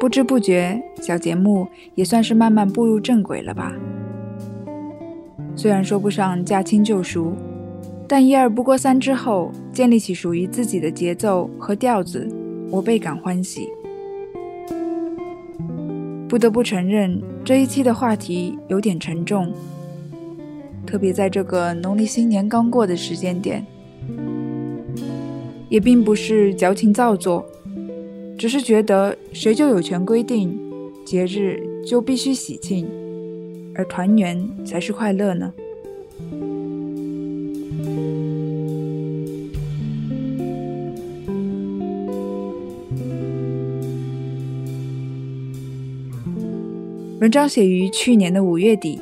不知不觉，小节目也算是慢慢步入正轨了吧。虽然说不上驾轻就熟，但一二不过三之后，建立起属于自己的节奏和调子，我倍感欢喜。不得不承认，这一期的话题有点沉重，特别在这个农历新年刚过的时间点，也并不是矫情造作。只是觉得谁就有权规定节日就必须喜庆，而团圆才是快乐呢？文章写于去年的五月底，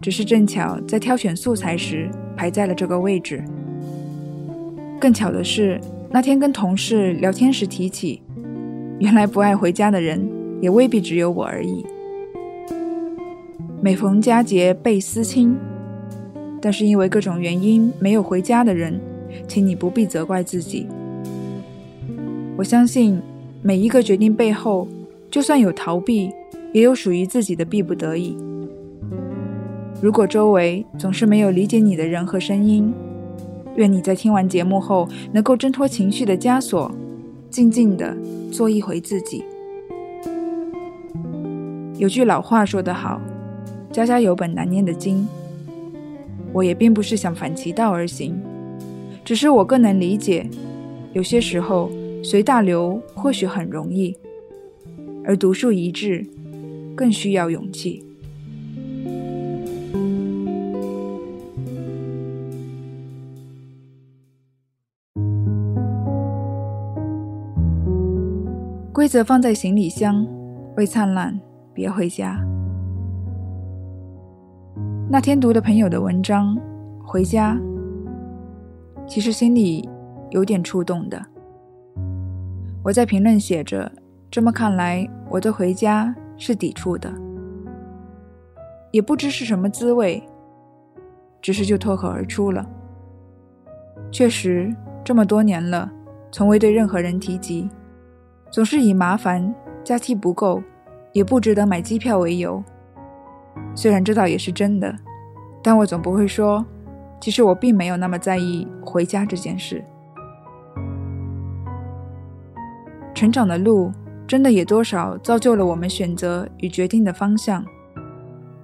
只是正巧在挑选素材时排在了这个位置。更巧的是，那天跟同事聊天时提起。原来不爱回家的人，也未必只有我而已。每逢佳节倍思亲，但是因为各种原因没有回家的人，请你不必责怪自己。我相信每一个决定背后，就算有逃避，也有属于自己的必不得已。如果周围总是没有理解你的人和声音，愿你在听完节目后，能够挣脱情绪的枷锁。静静的做一回自己。有句老话说得好：“家家有本难念的经。”我也并不是想反其道而行，只是我更能理解，有些时候随大流或许很容易，而独树一帜更需要勇气。规则放在行李箱，未灿烂别回家。那天读的朋友的文章，回家，其实心里有点触动的。我在评论写着：这么看来，我对回家是抵触的，也不知是什么滋味，只是就脱口而出了。确实，这么多年了，从未对任何人提及。总是以麻烦、假期不够、也不值得买机票为由。虽然这倒也是真的，但我总不会说，其实我并没有那么在意回家这件事。成长的路，真的也多少造就了我们选择与决定的方向，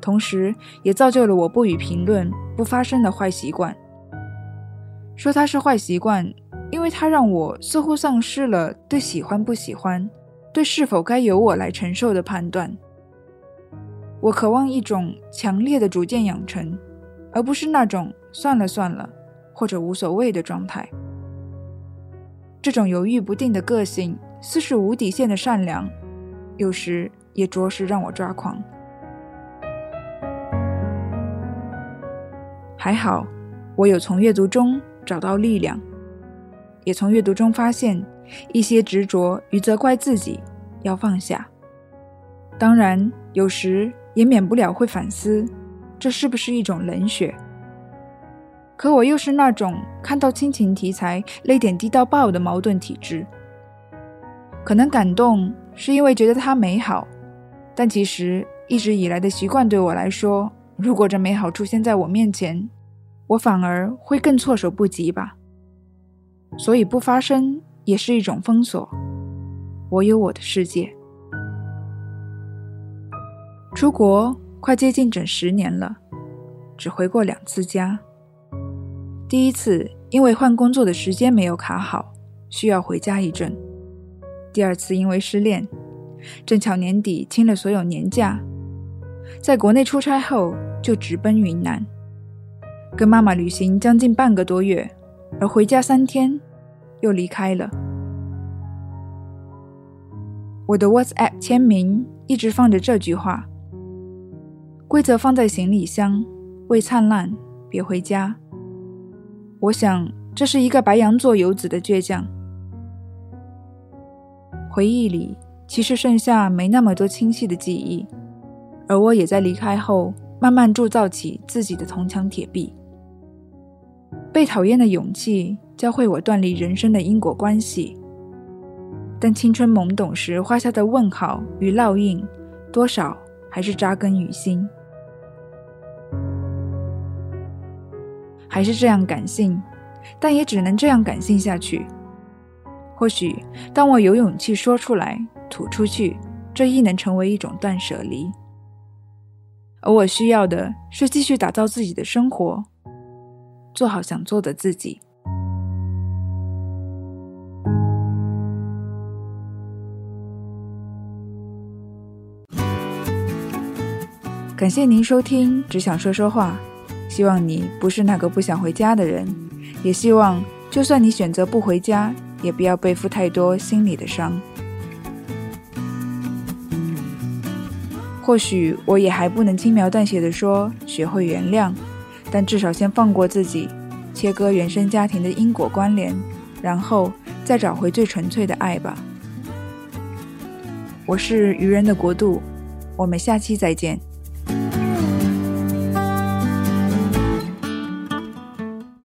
同时也造就了我不予评论、不发声的坏习惯。说它是坏习惯。因为它让我似乎丧失了对喜欢不喜欢、对是否该由我来承受的判断。我渴望一种强烈的逐渐养成，而不是那种算了算了或者无所谓的状态。这种犹豫不定的个性，似是无底线的善良，有时也着实让我抓狂。还好，我有从阅读中找到力量。也从阅读中发现，一些执着与责怪自己要放下。当然，有时也免不了会反思，这是不是一种冷血？可我又是那种看到亲情题材泪点低到爆的矛盾体质。可能感动是因为觉得它美好，但其实一直以来的习惯对我来说，如果这美好出现在我面前，我反而会更措手不及吧。所以不发声也是一种封锁。我有我的世界。出国快接近整十年了，只回过两次家。第一次因为换工作的时间没有卡好，需要回家一阵。第二次因为失恋，正巧年底清了所有年假，在国内出差后就直奔云南，跟妈妈旅行将近半个多月。而回家三天，又离开了。我的 WhatsApp 签名一直放着这句话：“规则放在行李箱，未灿烂别回家。”我想，这是一个白羊座游子的倔强。回忆里其实剩下没那么多清晰的记忆，而我也在离开后慢慢铸造起自己的铜墙铁壁。被讨厌的勇气，教会我断离人生的因果关系。但青春懵懂时画下的问号与烙印，多少还是扎根于心。还是这样感性，但也只能这样感性下去。或许，当我有勇气说出来、吐出去，这亦能成为一种断舍离。而我需要的是继续打造自己的生活，做好想做的自己。感谢您收听《只想说说话》，希望你不是那个不想回家的人，也希望就算你选择不回家，也不要背负太多心里的伤。或许我也还不能轻描淡写的说学会原谅，但至少先放过自己，切割原生家庭的因果关联，然后再找回最纯粹的爱吧。我是愚人的国度，我们下期再见。